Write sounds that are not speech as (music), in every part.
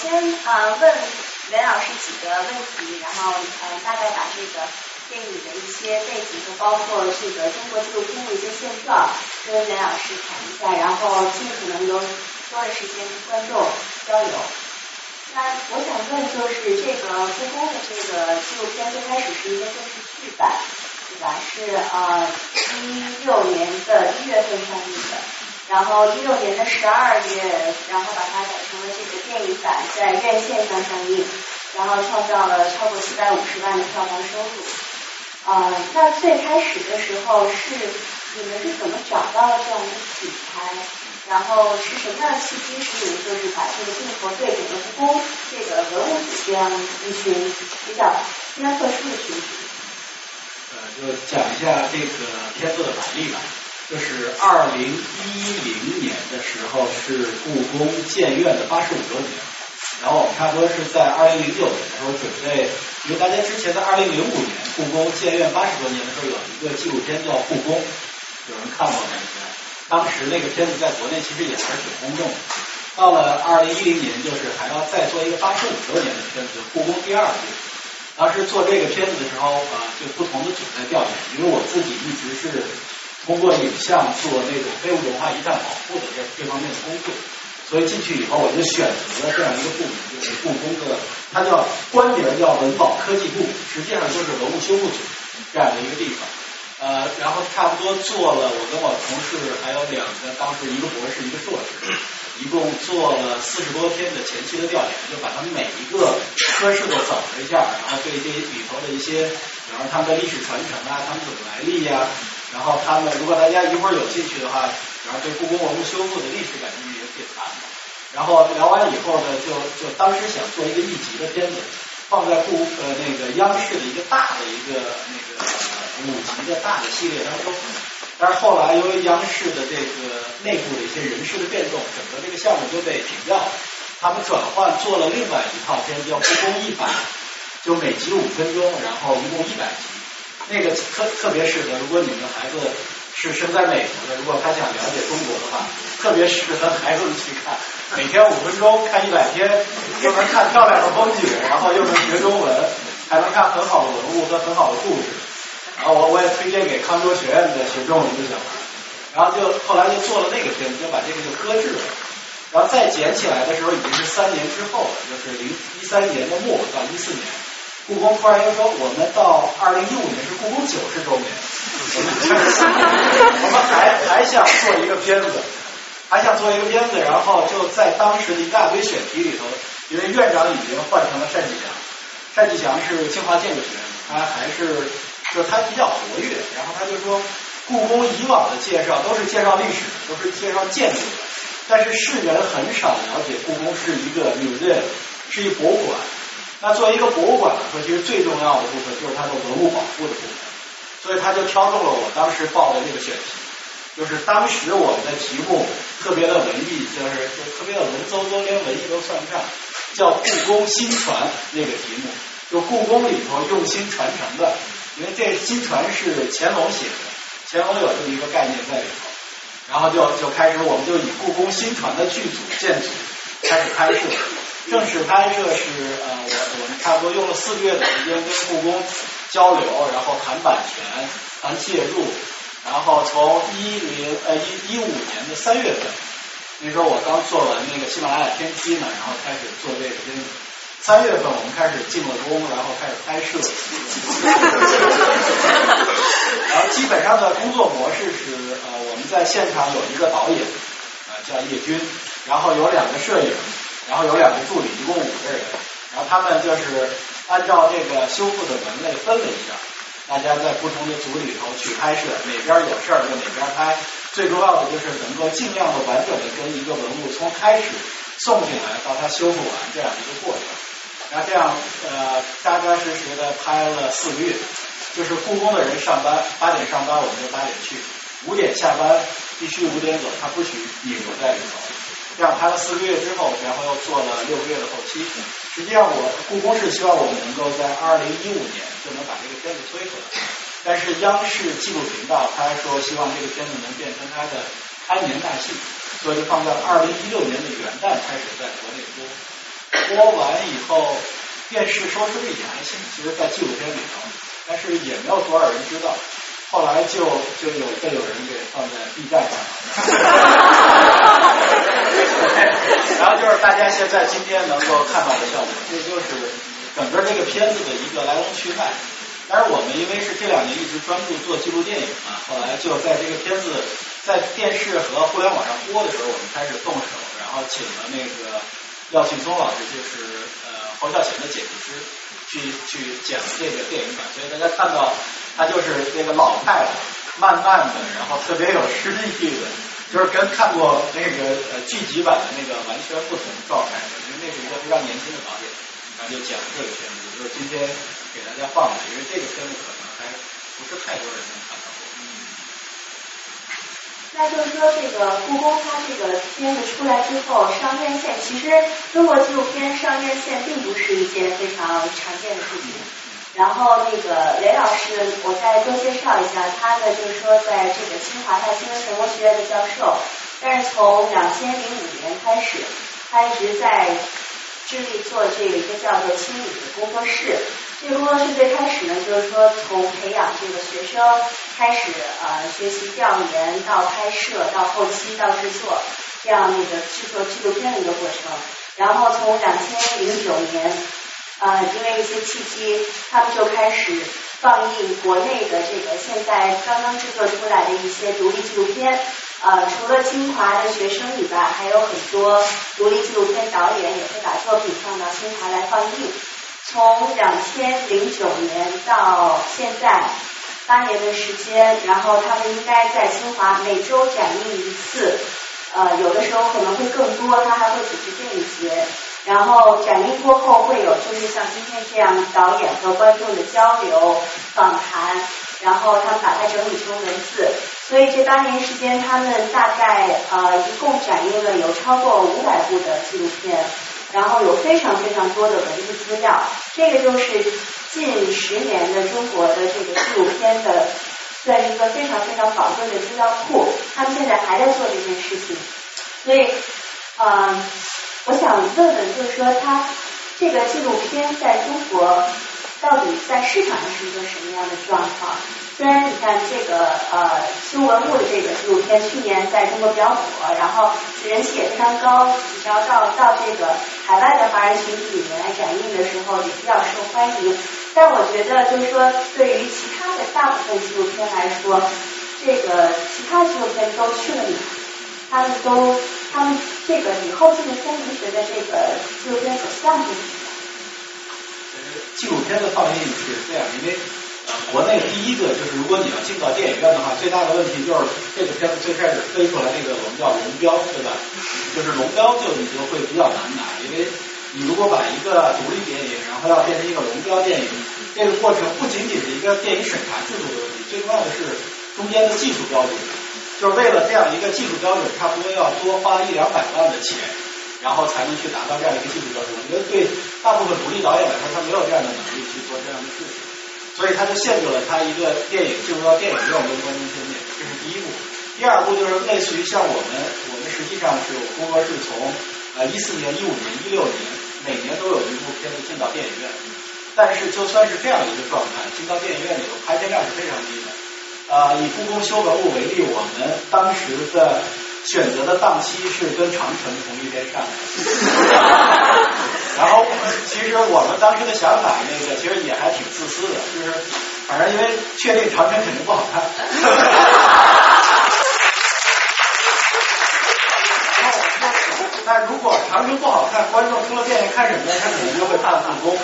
先呃问袁老师几个问题，然后呃大概把这个电影的一些背景就包括这个中国纪录片的一些现状跟袁老师谈一下，然后尽可能有多的时间跟观众交流。那我想问就是这个故宫的这个纪录片最开始是一个电视剧版，对吧？是呃一六年的一月份上映的。然后一六年的十二月，然后把它改成了这个电影版，在院线上上映，然后创造了超过四百五十万的票房收入。呃，那最开始的时候是你们是怎么找到这样一个题材？然后是什么样的契机使你们就是把这个镜头对整个故宫这个文物组这样一群比较非常特殊的群体？呃，就讲一下这个片子的来历吧。就是二零一零年的时候是故宫建院的八十五周年，然后我们差不多是在二零零九年的时候准备，因为大家之前在二零零五年故宫建院八十周年的时候有一个纪录片叫《故宫》，有人看过吗？应该，当时那个片子在国内其实也还是挺轰动的。到了二零一零年，就是还要再做一个八十五周年的片子《故宫第二部》。当时做这个片子的时候啊，就不同的组在调研，因为我自己一直是。通过影像做那种非物质文化遗产保护的这这方面的工作，所以进去以后我就选择了这样一个部门，就是故宫的，它叫官名叫文保科技部，实际上就是文物修复组这样的一个地方。呃，然后差不多做了，我跟我同事还有两个，当时一个博士一个硕士，一共做了四十多天的前期的调研，就把他们每一个科室都走了一下，然后对这里头的一些，比方他们的历史传承啊，他们怎么来历呀。然后他们，如果大家一会儿有兴趣的话，然后对故宫文物修复的历史感兴趣也可以谈。然后聊完以后呢，就就当时想做一个一集的片子，放在故呃那个央视的一个大的一个那个五集的大的系列当中。但是后来由于央视的这个内部的一些人事的变动，整个这个项目就被停掉了。他们转换做了另外一套片子，叫《故宫一百》，就每集五分钟，然后一共一百集。那个特特别适合，如果你们的孩子是生在美国的，如果他想了解中国的话，特别适合孩子们去看。每天五分钟看一百天，又能看漂亮的风景，然后又能学中文，还能看很好的文物和很好的故事。然后我我也推荐给康州学院的学中文的小孩。然后就后来就做了那个片子，就把这个就搁置了。然后再捡起来的时候，已经是三年之后了，就是零一三年的末到一四年。故宫突然又说，我们到二零一五年是故宫九十周年，(laughs) 我们还还想做一个片子，还想做一个片子，然后就在当时的一大堆选题里头，因为院长已经换成了单霁翔，单霁翔是清华建筑学院，他还是就他比较活跃，然后他就说，故宫以往的介绍都是介绍历史，都是介绍建筑的，但是世人很少了解故宫是一个 museum，是一博物馆。那作为一个博物馆来说，其实最重要的部分就是它的文物保护的部分，所以他就挑中了我当时报的这个选题，就是当时我们的题目特别的文艺，就是就特别的文绉绉，连文艺都算不上，叫“故宫新传”那个题目，就故宫里头用心传承的，因为这新传是乾隆写的，乾隆有这么一个概念在里头，然后就就开始，我们就以故宫新传的剧组建组开始拍摄。正式拍摄是呃，我我们差不多用了四个月的时间跟故宫交流，然后谈版权、谈介入，然后从一零呃一一五年的三月份，那时候我刚做完那个喜马拉雅天梯呢，然后开始做这个片子。三月份我们开始进了宫，然后开始拍摄。然后基本上的工作模式是呃，我们在现场有一个导演呃叫叶军，然后有两个摄影。然后有两个助理，一共五个人。然后他们就是按照这个修复的门类分了一下，大家在不同的组里头去拍摄，哪边有事儿就哪边拍。最重要的就是能够尽量的完整的跟一个文物从开始送进来到它修复完这样一个过程。然后这样呃扎扎实实的拍了四个月，就是故宫的人上班八点上班，我们就八点去，五点下班必须五点走，他不许你留在里头。这样拍了四个月之后，然后又做了六个月的后期。实际上，我故宫是希望我们能够在二零一五年就能把这个片子推出来。但是央视纪录频道他说希望这个片子能变成他的开年大戏，所以就放在二零一六年的元旦开始在国内播。播完以后，电视收视率也还行，其实，在纪录片里头，但是也没有多少人知道。后来就就有被有人给放在 B 站上了。(laughs) (laughs) 然后就是大家现在今天能够看到的效果，这就是整个这个片子的一个来龙去脉。但是我们因为是这两年一直专注做纪录电影嘛，后来就在这个片子在电视和互联网上播的时候，我们开始动手，然后请了那个廖庆松老师，就是呃侯孝贤的剪辑师，去去剪这个电影版。所以大家看到他就是那个老派的，慢慢的，然后特别有诗意的，就是跟看过那个呃剧集版的那个完全不同状态。因为那是一个非常年轻的导演，然后就讲这个片子，就是今天。给大家放的，因为这个片子可能还不是太多人能看到。嗯。那就是说，这个故宫它这个片子出来之后上院线，其实中国纪录片上院线并不是一件非常常见的事情。然后那个雷老师，我再多介绍一下，他呢就是说，在这个清华大新闻传播学院的教授，但是从两千零五年开始，他一直在致力做这个一个叫做“清理”的工作室。这个工作室最开始呢，就是说从培养这个学生开始，呃，学习调研到拍摄到后期到制作，这样那个制作纪录片的一个过程。然后从两千零九年，呃，因为一些契机，他们就开始放映国内的这个现在刚刚制作出来的一些独立纪录片。呃，除了清华的学生以外，还有很多独立纪录片导演也会把作品放到清华来放映。从两千零九年到现在八年的时间，然后他们应该在清华每周展映一次，呃，有的时候可能会更多，他还会组织电影节，然后展映过后会有就是像今天这样导演和观众的交流访谈，然后他们把它整理成文字，所以这八年时间，他们大概呃一共展映了有超过五百部的纪录片。然后有非常非常多的文字资料，这个就是近十年的中国的这个纪录片的，算是一个非常非常宝贵的资料库。他们现在还在做这件事情，所以，嗯，我想问问，就是说，他这个纪录片在中国到底在市场上是一个什么样的状况？虽然你看这个呃修文物的这个纪录片去年在中国比较火，然后人气也非常高，你知道到到这个海外的华人群体里面来展映的时候也比较受欢迎。但我觉得就是说，对于其他的大部分纪录片来说，这个其他纪录片都去了哪？他们都他们这个以后这个风文学的这个纪录片走向是什么？纪录片的放映是这样，因为。国内第一个就是，如果你要进到电影院的话，最大的问题就是这个片子最开始飞出来那个我们叫龙标，对吧？就是龙标就你就会比较难拿，因为你如果把一个独立电影，然后要变成一个龙标电影，这个过程不仅仅是一个电影审查制度的问题，最重要的是中间的技术标准，就是为了这样一个技术标准，差不多要多花一两百万的钱，然后才能去达到这样一个技术标准。我觉得对大部分独立导演来说，他没有这样的能力去做这样的事情。所以他就限制了他一个电影进入到电影院跟观众见面，这是第一步。第二步就是类似于像我们，我们实际上是我工作室从呃一四年、一五年、一六年，每年都有一部片子进到电影院。但是就算是这样一个状态，进到电影院里头，排片量是非常低的。呃，以故宫修文物为例，我们当时的。选择的档期是跟长城同一天上，(laughs) 然后其实我们当时的想法，那个其实也还挺自私的，就是反正因为确定长城肯定不好看，(laughs) 那如果长城不好看，观众出了电影看什么呢？他可能就会看故宫。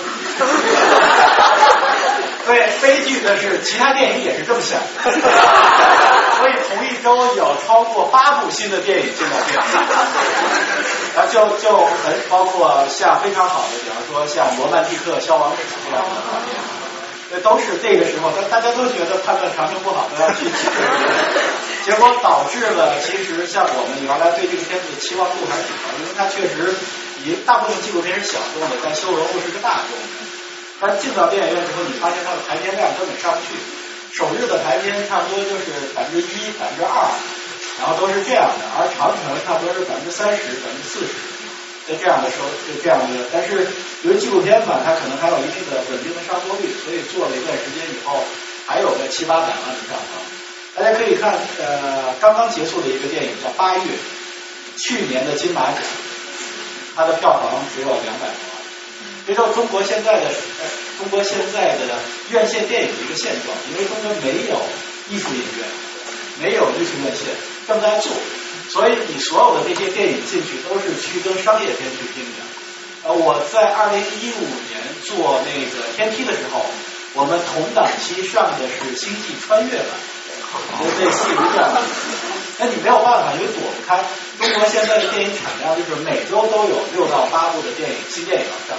对，悲剧的是其他电影也是这么想的。(laughs) 所以同一周有超过八部新的电影进到电影院，然后就就很包括像非常好的，比方说像《罗曼蒂克消亡史》这样的都是这个时候，大大家都觉得判断长城不好都要去，结果导致了其实像我们原来对这个片子的期望度还是挺高，因为它确实以大部分纪录片是小众的，但修罗物是个大众的，但进到电影院之后，你发现它的排片量根本上不去。首日的排片差不多就是百分之一、百分之二，然后都是这样的，而长城差不多是百分之三十、百分之四十，的这样的收就这样的，但是由于纪录片嘛，它可能还有一定的稳定的上座率，所以做了一段时间以后，还有个七八百万的票房。大家可以看，呃，刚刚结束的一个电影叫《八月》，去年的金马奖，它的票房只有两百多万。这就是中国现在的，中国现在的院线电影的一个现状，因为中国没有艺术影院，没有艺术院线正在做，所以你所有的这些电影进去都是去跟商业片去拼的。呃，我在二零一五年做那个天梯的时候，我们同档期上的是《星际穿越》版。就类似于这样，那你没有办法，因为躲不开。中国现在的电影产量就是每周都有六到八部的电影新电影要上，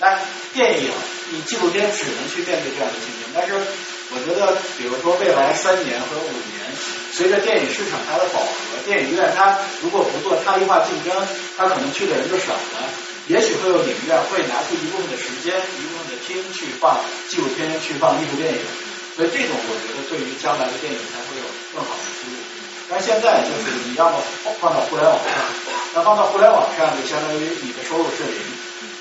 但电影你纪录片只能去面对这样的竞争。但是我觉得，比如说未来三年和五年，随着电影市场它的饱和，电影院它如果不做差异化竞争，它可能去的人就少了。也许会有影院会拿出一部分的时间、一部分的厅去放纪录片、去放艺术电影。所以这种我觉得对于将来的电影才会有更好的出路。但现在就是你要么放到互联网上，那放到互联网上就相当于你的收入是零，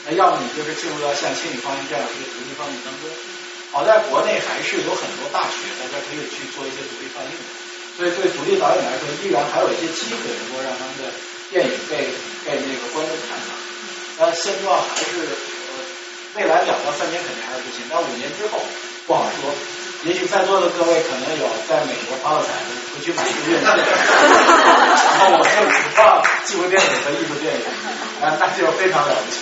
那要么你就是进入到像新影放映这样的一个独立放映当中。好在国内还是有很多大学，大家可以去做一些独立放映的。所以对独立导演来说，依然还有一些机会能够让他们的电影被被那个观众看到。但现状还是未来两到三年肯定还是不行，但五年之后不好说。也许在座的各位可能有在美国发了财的，回去买一个院线，然后我就只放纪录电影和艺术电影，啊，那就非常了不起。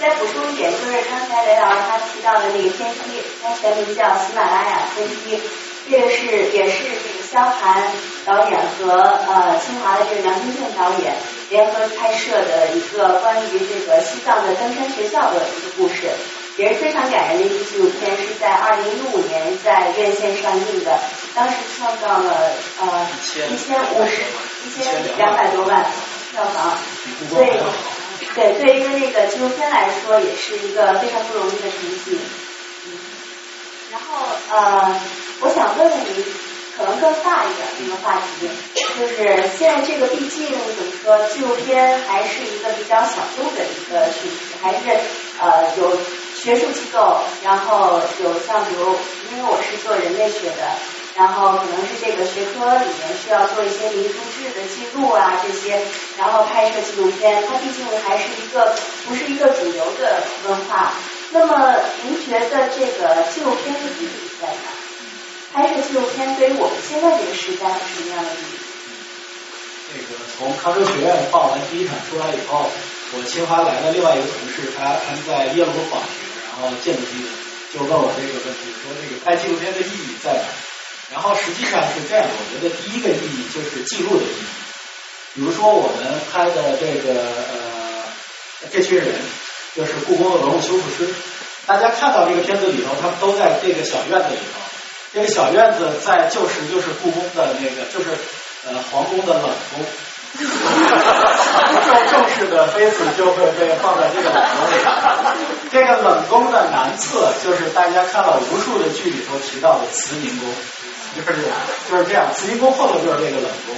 再补充一点，就是刚才雷老师他提到的那个天梯，它全名叫喜马拉雅天梯，这个是也是这个萧寒导演和呃清华的这个梁金健导演联合拍摄的一个关于这个西藏的登山学校的一个故事。也是非常感人的一部纪录片，是在二零一五年在院线上映的，当时创造了呃一千五十一千两百多万票房，所以对对于那个纪录片来说，也是一个非常不容易的成绩。然后呃，我想问问您，可能更大一点的一个话题，就是现在这个毕竟怎么说，纪录片还是一个比较小众的一个趋势，还是呃有。学术机构，然后有像比如，因为我是做人类学的，然后可能是这个学科里面需要做一些民族志的记录啊这些，然后拍摄纪录片，它毕竟还是一个不是一个主流的文化。那么您觉得这个纪录片的意义在哪？拍摄纪录片对于我们现在这个时代有什么样的意义？这个从康州学院报完第一场出来以后，我清华来的另外一个同事，他他们在耶鲁访。然后建筑系的就问我这个问题，说这个拍纪录片的意义在哪？然后实际上是这样，我觉得第一个意义就是记录的意义。比如说我们拍的这个呃这群人，就是故宫的文物修复师，大家看到这个片子里头，他们都在这个小院子里头。这个小院子在旧时就是故宫的那个，就是呃皇宫的冷宫。正正式的妃子就会被放在这个冷宫里。这个冷宫的南侧就是大家看了无数的剧里头提到的慈宁宫，就是就是这样。慈宁宫后头就是这个冷宫。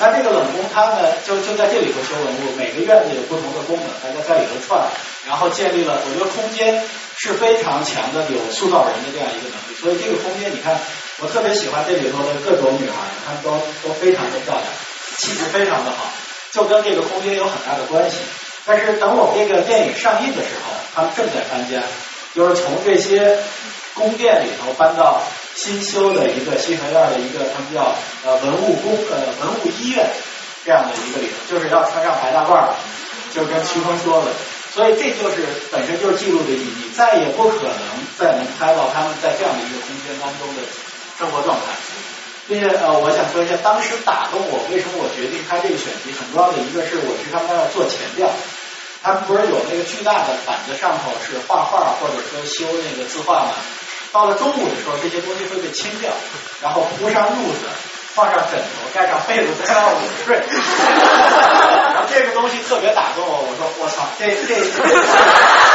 那这个冷宫它呢，就就在这里头修文物，每个院子有不同的功能，大家在里头串，然后建立了。我觉得空间是非常强的，有塑造人的这样一个能力。所以这个空间，你看，我特别喜欢这里头的各种女孩，她们都都非常的漂亮。气质非常的好，就跟这个空间有很大的关系。但是等我们这个电影上映的时候，他们正在搬家，就是从这些宫殿里头搬到新修的一个新河院的一个他们叫呃文物宫呃文物医院这样的一个里头，就是要穿上白大褂，就跟徐峰说的。所以这就是本身就是记录的意义，再也不可能再能拍到他们在这样的一个空间当中的生活状态。并且呃，我想说一下，当时打动我，为什么我决定拍这个选题？很重要的一个是我去他们那儿做前调，他们不是有那个巨大的板子上头是画画或者说修那个字画吗？到了中午的时候，这些东西会被清掉，然后铺上褥子，放上枕头，盖上被子，在那午睡。(laughs) 然后这个东西特别打动我，我说我操，这这 (laughs)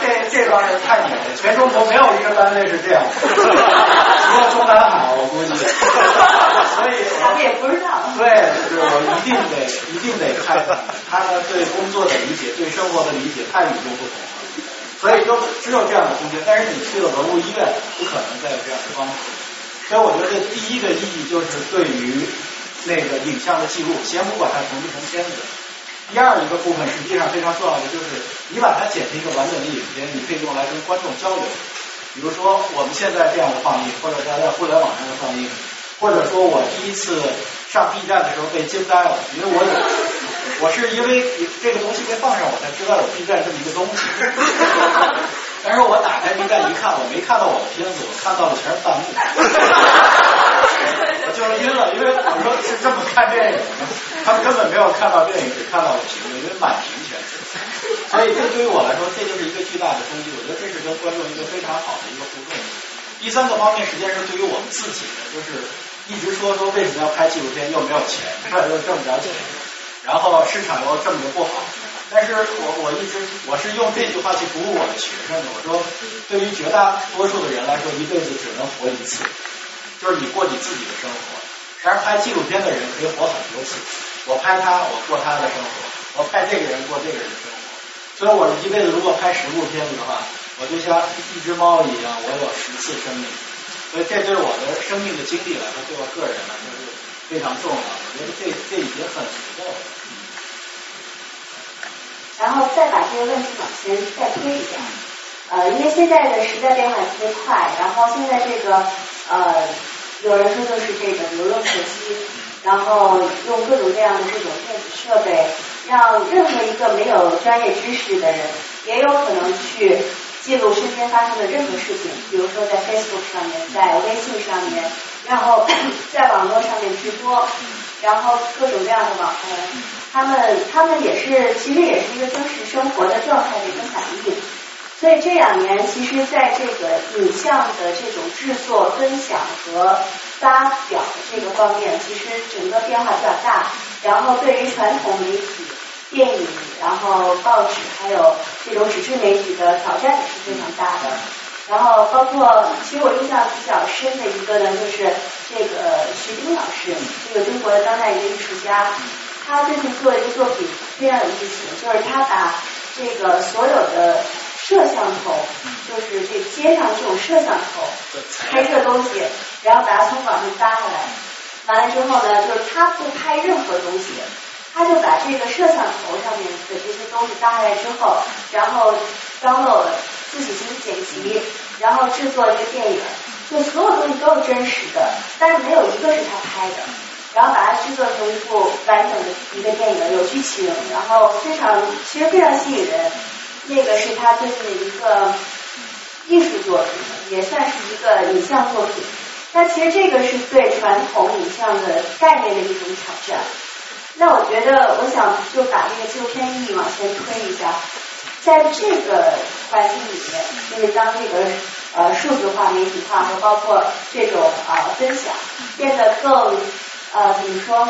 这这帮人太牛了，全中国没有一个单位是这样的，除了中南海，我估计。所以他们也不知道。对，就是我一定得一定得看他们对工作的理解，对生活的理解太与众不同了。所以就只有这样的空间，但是你去了文物医院，不可能再有这样的方式。所以我觉得第一个意义就是对于那个影像的记录，先不管它成不成片子。第二一个部分实际上非常重要的就是，你把它剪成一个完整的影片，你可以用来跟观众交流。比如说我们现在这样的放映，或者在在互联网上的放映，或者说我第一次上 B 站的时候被惊呆了，因为我有，我是因为这个东西被放上，我才知道有 B 站这么一个东西。(laughs) 但是我打开 B 站一看，我没看到我的片子，我看到的全是弹幕。(laughs) 我 (laughs) 就是晕了，因为我说是这么看电影的，他们根本没有看到电影，只看到了屏幕，因为满屏全是。所以这对于我来说，这就是一个巨大的冲击。我觉得这是跟观众一个非常好的一个互动。第三个方面，实际上是对于我们自己的，就是一直说说为什么要拍纪录片，又没有钱，又挣不着钱，然后市场又这么的不好。但是我我一直我是用这句话去鼓舞我的学生的，我说对于绝大多数的人来说，一辈子只能活一次，就是你过你自己的生活。然而拍纪录片的人可以活很多次，我拍他，我过他的生活；我拍这个人，过这个人的生活。所以我一辈子如果拍十部片子的话，我就像一只猫一样，我有十次生命。所以这对我的生命的经历来说，对我个人来说是非常重要的。我觉得这这已经很足够了。然后再把这个问题往前再推一下，呃，因为现在的时代变化特别快，然后现在这个呃，有人说就是这个流动手机，然后用各种各样的这种电子设备，让任何一个没有专业知识的人，也有可能去记录身边发生的任何事情，比如说在 Facebook 上面，在微信上面，然后 (clears throat) 在网络上面直播。然后各种各样的网红，他们他们也是其实也是一个真实生活的状态的一个反应。所以这两年，其实在这个影像的这种制作、分享和发表这个方面，其实整个变化比较大。然后对于传统媒体、电影、然后报纸还有这种纸质媒体的挑战也是非常大的。然后包括，其实我印象比较深的一个呢，就是这个徐冰老师，这个中国的当代一个艺术家，他最近做一个作品非常有意思，就是他把这个所有的摄像头，就是这街上这种摄像头拍摄东西，然后把它从网上搭下来，完了之后呢，就是他不拍任何东西，他就把这个摄像头上面的这些东西搭下来之后，然后 download。自己进行剪辑，然后制作一个电影，就所有东西都是真实的，但是没有一个是他拍的。然后把它制作成一部完整的一个电影，有剧情，然后非常其实非常吸引人。那个是他最近的一个艺术作品，也算是一个影像作品。那其实这个是对传统影像的概念的一种挑战。那我觉得，我想就把这个纪录片意义往前推一下。在这个环境里面，就是当这个呃数字化、媒体化和包括这种啊分享变得更呃怎么说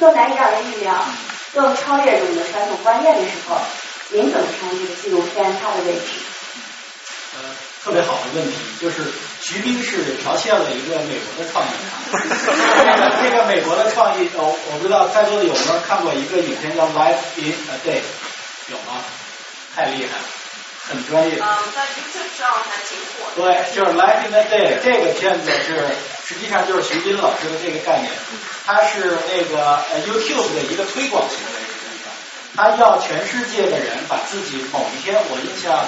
更难以让人预料、更超越我们的传统观念的时候，您怎么看这个纪录片它的位置？呃，特别好的问题，就是徐斌是剽窃了一个美国的创意。(laughs) 这个美国的创意，我我不知道在座的有没有看过一个影片叫《Life in a Day》，有吗？太厉害了，很专业。嗯，在 YouTube 上还挺火。对，就是《Life in the Day》这个片子是，实际上就是徐斌老师的这个概念。他是那个呃 YouTube 的一个推广行为，他要全世界的人把自己某一天，我印象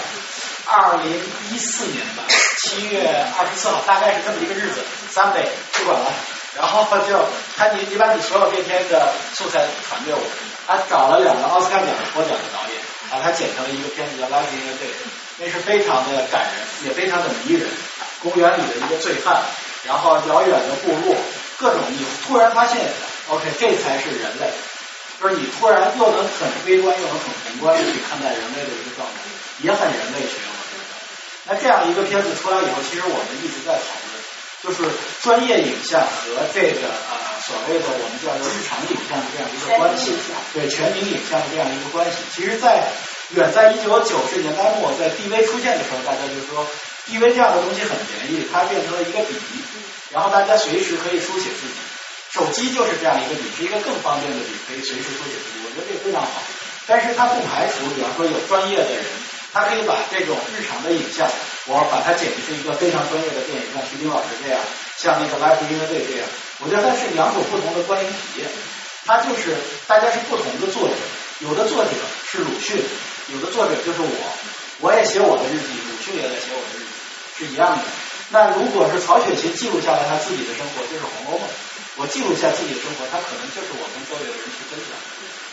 二零一四年吧，七月二十四号，大概是这么一个日子，Sunday，不管了。然后就他你你把你所有这天的素材传给我，他找了两个奥斯卡奖的获奖的导演。把它剪成了一个片子叫《Life in a Day》，那是非常的感人，也非常的迷人。公园里的一个醉汉，然后遥远的部落，各种你突然发现，OK，这才是人类。就是你突然又能很微观又能很宏观的去看待人类的一个状态，也很人类学。我觉得，那这样一个片子出来以后，其实我们一直在讨论，就是专业影像和这个啊。所谓的我们叫做日常影像的这样一个关系，对全民影像的这样一个关系，其实，在远在一九九十年代末，在 DV 出现的时候，大家就说 DV 这样的东西很便宜，它变成了一个笔，然后大家随时可以书写自己。手机就是这样一个笔，是一个更方便的笔，可以随时书写自己。我觉得这个非常好。但是它不排除，比方说有专业的人，他可以把这种日常的影像，我把它剪辑成一个非常专业的电影，像徐冰老师这样，像那个 Life in the Day 这样。我觉得它是两种不同的观影体验。它就是大家是不同的作者，有的作者是鲁迅，有的作者就是我，我也写我的日记，鲁迅也在写我的日记，是一样的。那如果是曹雪芹记录下来他自己的生活，就是《红楼梦》，我记录一下自己的生活，他可能就是我跟周围的人去分享。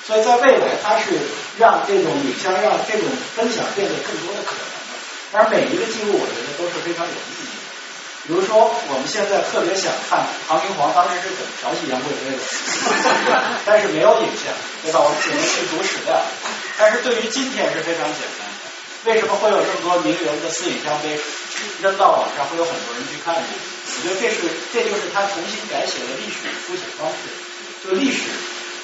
所以在未来，它是让这种影像、让这种分享变得更多的可能的。而每一个记录，我觉得都是非常有意义的。比如说，我们现在特别想看唐明皇当时是怎么调戏杨贵妃的，(laughs) 但是没有影像，对吧？我们只能去读史料。但是对于今天是非常简单的。为什么会有这么多名人的私饮香杯扔到网上，会有很多人去看呢？我觉得这是，这就是他重新改写了历史的书写方式，就历史。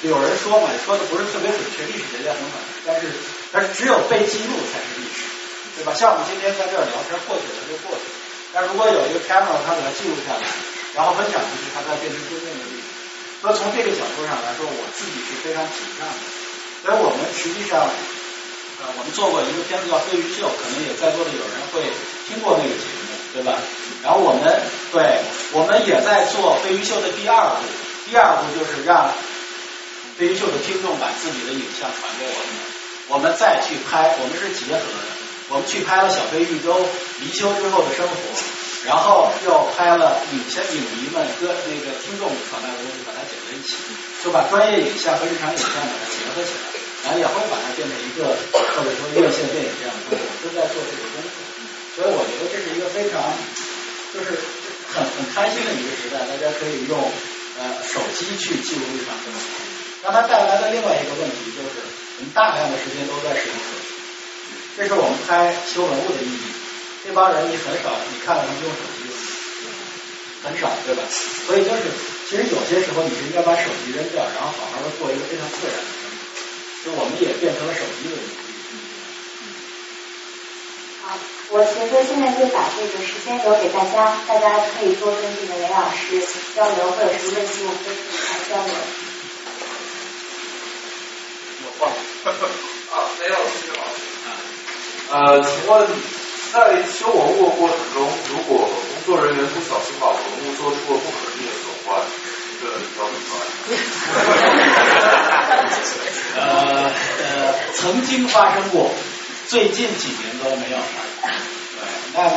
有人说嘛，说的不是特别准确，历史学家很满，但是但是只有被记录才是历史，对吧？像我们今天在这儿聊天，过去了就过去了。但如果有一个 camera，它把它记录下来，然后分享出去，它才变成真正的历史。所以从这个角度上来说，我自己是非常紧张的。所以我们实际上，呃，我们做过一个片子叫《飞鱼秀》，可能也在座的有人会听过那个节目，对吧？然后我们对，我们也在做《飞鱼秀》的第二部，第二步就是让。飞鱼秀的听众把自己的影像传给我们，我们再去拍，我们是结合的，我们去拍了小飞玉州离休之后的生活，然后又拍了影像影迷们跟那个听众传来的东西，把它剪在一起，就把专业影像和日常影像把它结合起来，然后也会把它变成一个或者说院线电影这样的东西，都在做这个工作，所以我觉得这是一个非常就是很很开心的一个时代，大家可以用呃手机去记录日常生活。那它带来的另外一个问题就是，我们大量的时间都在使用手机，这是我们拍修文物的意义。这帮人你很少，你看到他们用手机，很少，对吧？所以就是，其实有些时候你是应该把手机扔掉，然后好好的做一个非常自然的生活。就我们也变成了手机的人。我觉得现在就把这个时间留给大家，大家可以多跟这个雷老师交流，或者是问题我们都可以来交流。啊，没有徐老师。呃，请问在修文物过程中，如果工作人员不小心把文物做出了不可逆的损坏，这个要怎么办？(laughs) 呃呃，曾经发生过，最近几年都没有了。对，那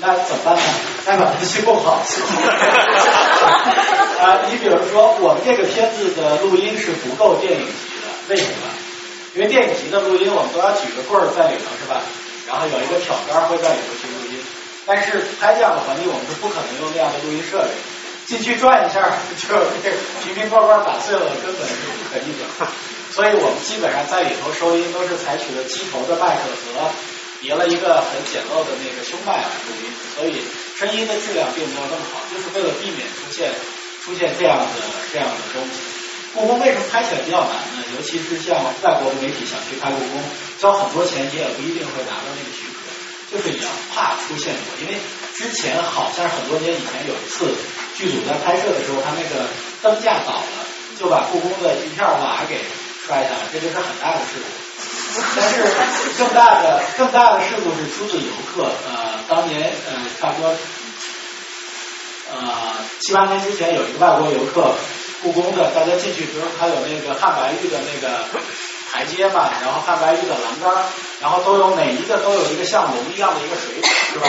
那怎么办呢？再把它修好。啊，你比如说，我们这个片子的录音是不够电影级的，为什么？因为电影级的录音，我们都要举个棍儿在里头，是吧？然后有一个挑杆会在里头去录音。但是拍这样的环境，我们是不可能用那样的录音设备。进去转一下就瓶瓶罐罐打碎了，根本是不可逆的。所以我们基本上在里头收音都是采取了机头的麦克和叠了一个很简陋的那个胸麦来录音，所以声音的质量并没有那么好，就是为了避免出现出现这样的这样的东西。故宫为什么拍起来比较难呢？尤其是像外国的媒体想去拍故宫，交很多钱，你也不一定会拿到那个许可。就是也怕出现过，因为之前好像很多年以前有一次剧组在拍摄的时候，他那个灯架倒了，就把故宫的一片瓦给摔下来，这就是很大的事故。但是 (laughs) 更大的更大的事故是出自游客，呃，当年呃差不多呃七八年之前有一个外国游客。故宫的，大家进去，比如他有那个汉白玉的那个台阶嘛，然后汉白玉的栏杆，然后都有每一个都有一个像龙一样的一个水口，是吧？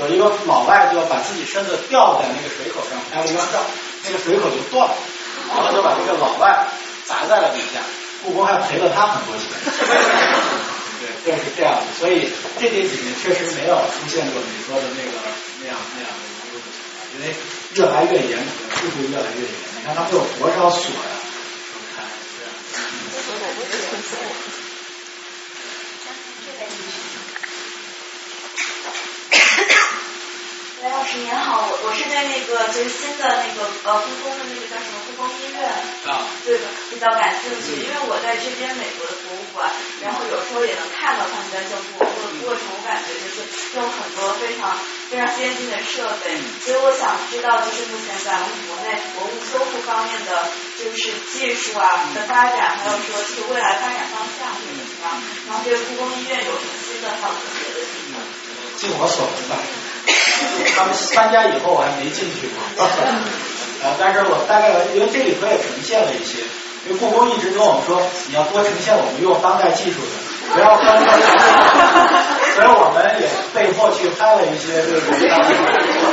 有一个老外就把自己身子吊在那个水口上拍了一张照，那个水口就断了，然后就把这个老外砸在了底下，故宫还赔了他很多钱。(laughs) 对，就是这样的，所以这几年确实没有出现过你说的那个那样那样的一个问题，因为越来越严格，制度越来越严。你看他们有多少锁呀？看，袁老师您好，我我是对那个就是新的那个呃故宫的那个叫什么故宫医院啊，对的比较感兴趣，因为我在这边美国的博物馆，然后有时候也能看到他们在修复的过程，我感觉就是用很多非常非常先进的设备，所以我想知道就是目前咱们国内文物修复方面的就是技术啊的发展，还有说就是未来发展方向是怎么样，然后这个故宫医院有什么新的还有特别的地方。尽我所知吧。他们搬家以后我还没进去过，(laughs) 呃，但是我大概因为这里头也呈现了一些，因为故宫一直跟我们说你要多呈现我们用当代技术的，不要光光所以我们也被迫去拍了一些这个，比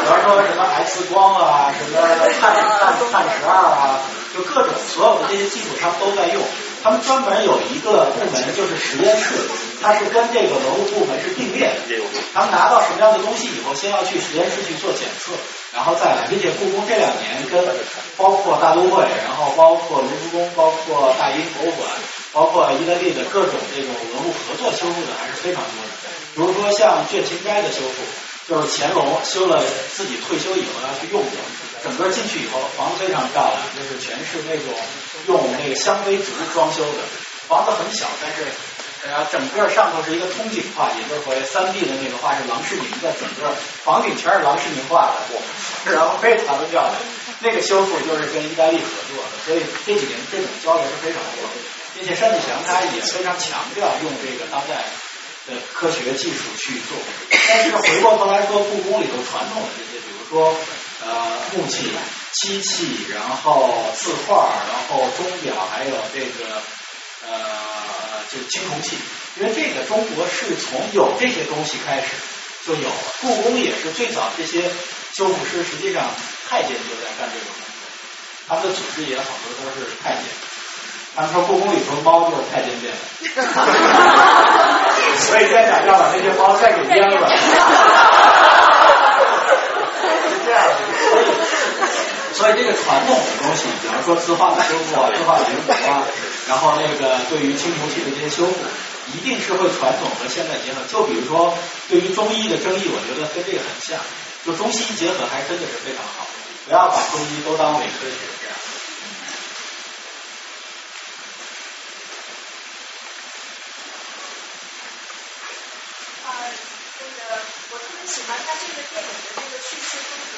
方说什么 X 光啊，什么碳碳碳十二啊，就各种所有的这些技术他们都在用。他们专门有一个部门就是实验室，它是跟这个文物部门是并列的。他们拿到什么样的东西以后，先要去实验室去做检测，然后再来。并且故宫这两年跟包括大都会，然后包括卢浮宫，包括大英博物馆，包括意大利的各种这种文物合作修复的还是非常多的。比如说像倦勤斋的修复，就是乾隆修了自己退休以后要去用的，整个进去以后房子非常漂亮，就是全是那种。用那个香妃竹装修的房子很小，但是呃整个上头是一个通景画，也就是说三 D 的那个画是郎世宁的，整个房顶全是郎世宁画的，然后非常的漂亮。那个修复就是跟意大利合作的，所以这几年这种交流是非常多的，并且单霁翔他也非常强调用这个当代的科学技术去做。但是回过头来说，故宫里头传统的这些，比如说呃木器。漆器，然后字画，然后钟表，还有这个呃，就青铜器。因为这个中国是从有这些东西开始就有了，故宫也是最早这些修复师，实际上太监就在干这个工作，他们的组织也好多都是太监。他们说故宫里头猫就是太监变的，所以家长要把那些猫再给阉了。是这样的，所以。这个传统的东西，比方说字画的修复啊，字画的临摹啊，然后那个对于青铜器的这些修复，一定是会传统和现代结合。就比如说对于中医的争议，我觉得跟这个很像，就中西医结合还真的是非常好，不要把中医都当伪科学这样。啊，那个我特别喜欢他这个电影的这个叙事风格。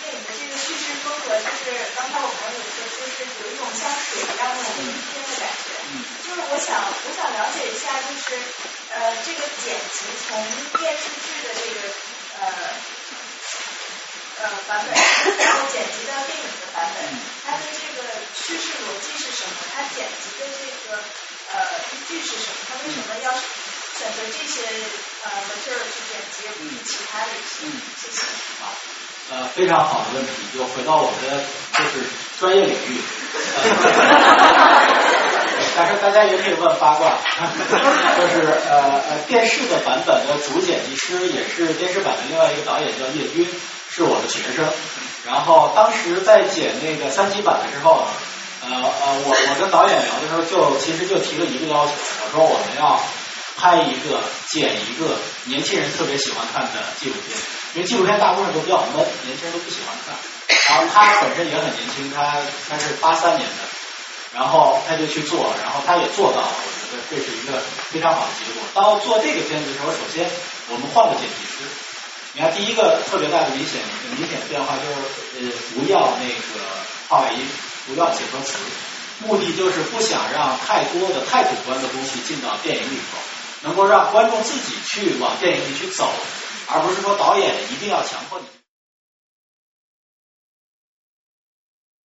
电影的这个叙事风格，就是刚才我朋友说，就是有一种像水一样的微天的感觉。就是我想，我想了解一下，就是呃，这个剪辑从电视剧的这个呃呃版本，然后剪辑到电影的版本，它的这个叙事逻辑是什么？它剪辑的这个呃依据是什么？它为什么要选择这些呃文字去剪辑，而不是其他的一些？谢谢。好。呃，非常好的问题，就回到我们的就是专业领域。(laughs) 但是大家也可以问八卦，就是呃呃电视的版本的主剪辑师也是电视版的另外一个导演叫叶军，是我的学生。然后当时在剪那个三级版的时候，呃呃我我跟导演聊的时候，就其实就提了一个要求，我说我们要拍一个剪一个年轻人特别喜欢看的纪录片。因为纪录片大部分都比较闷，年轻人都不喜欢看。然后他本身也很年轻，他他是八三年的，然后他就去做，然后他也做到了。我觉得这是一个非常好的结果。到做这个片子的时候，首先我们换了剪辑师。你看，第一个特别大的明显明显变化就是呃，不要那个话外音，不要写歌词，目的就是不想让太多的太主观的东西进到电影里头，能够让观众自己去往电影里去走。而不是说导演一定要强迫你。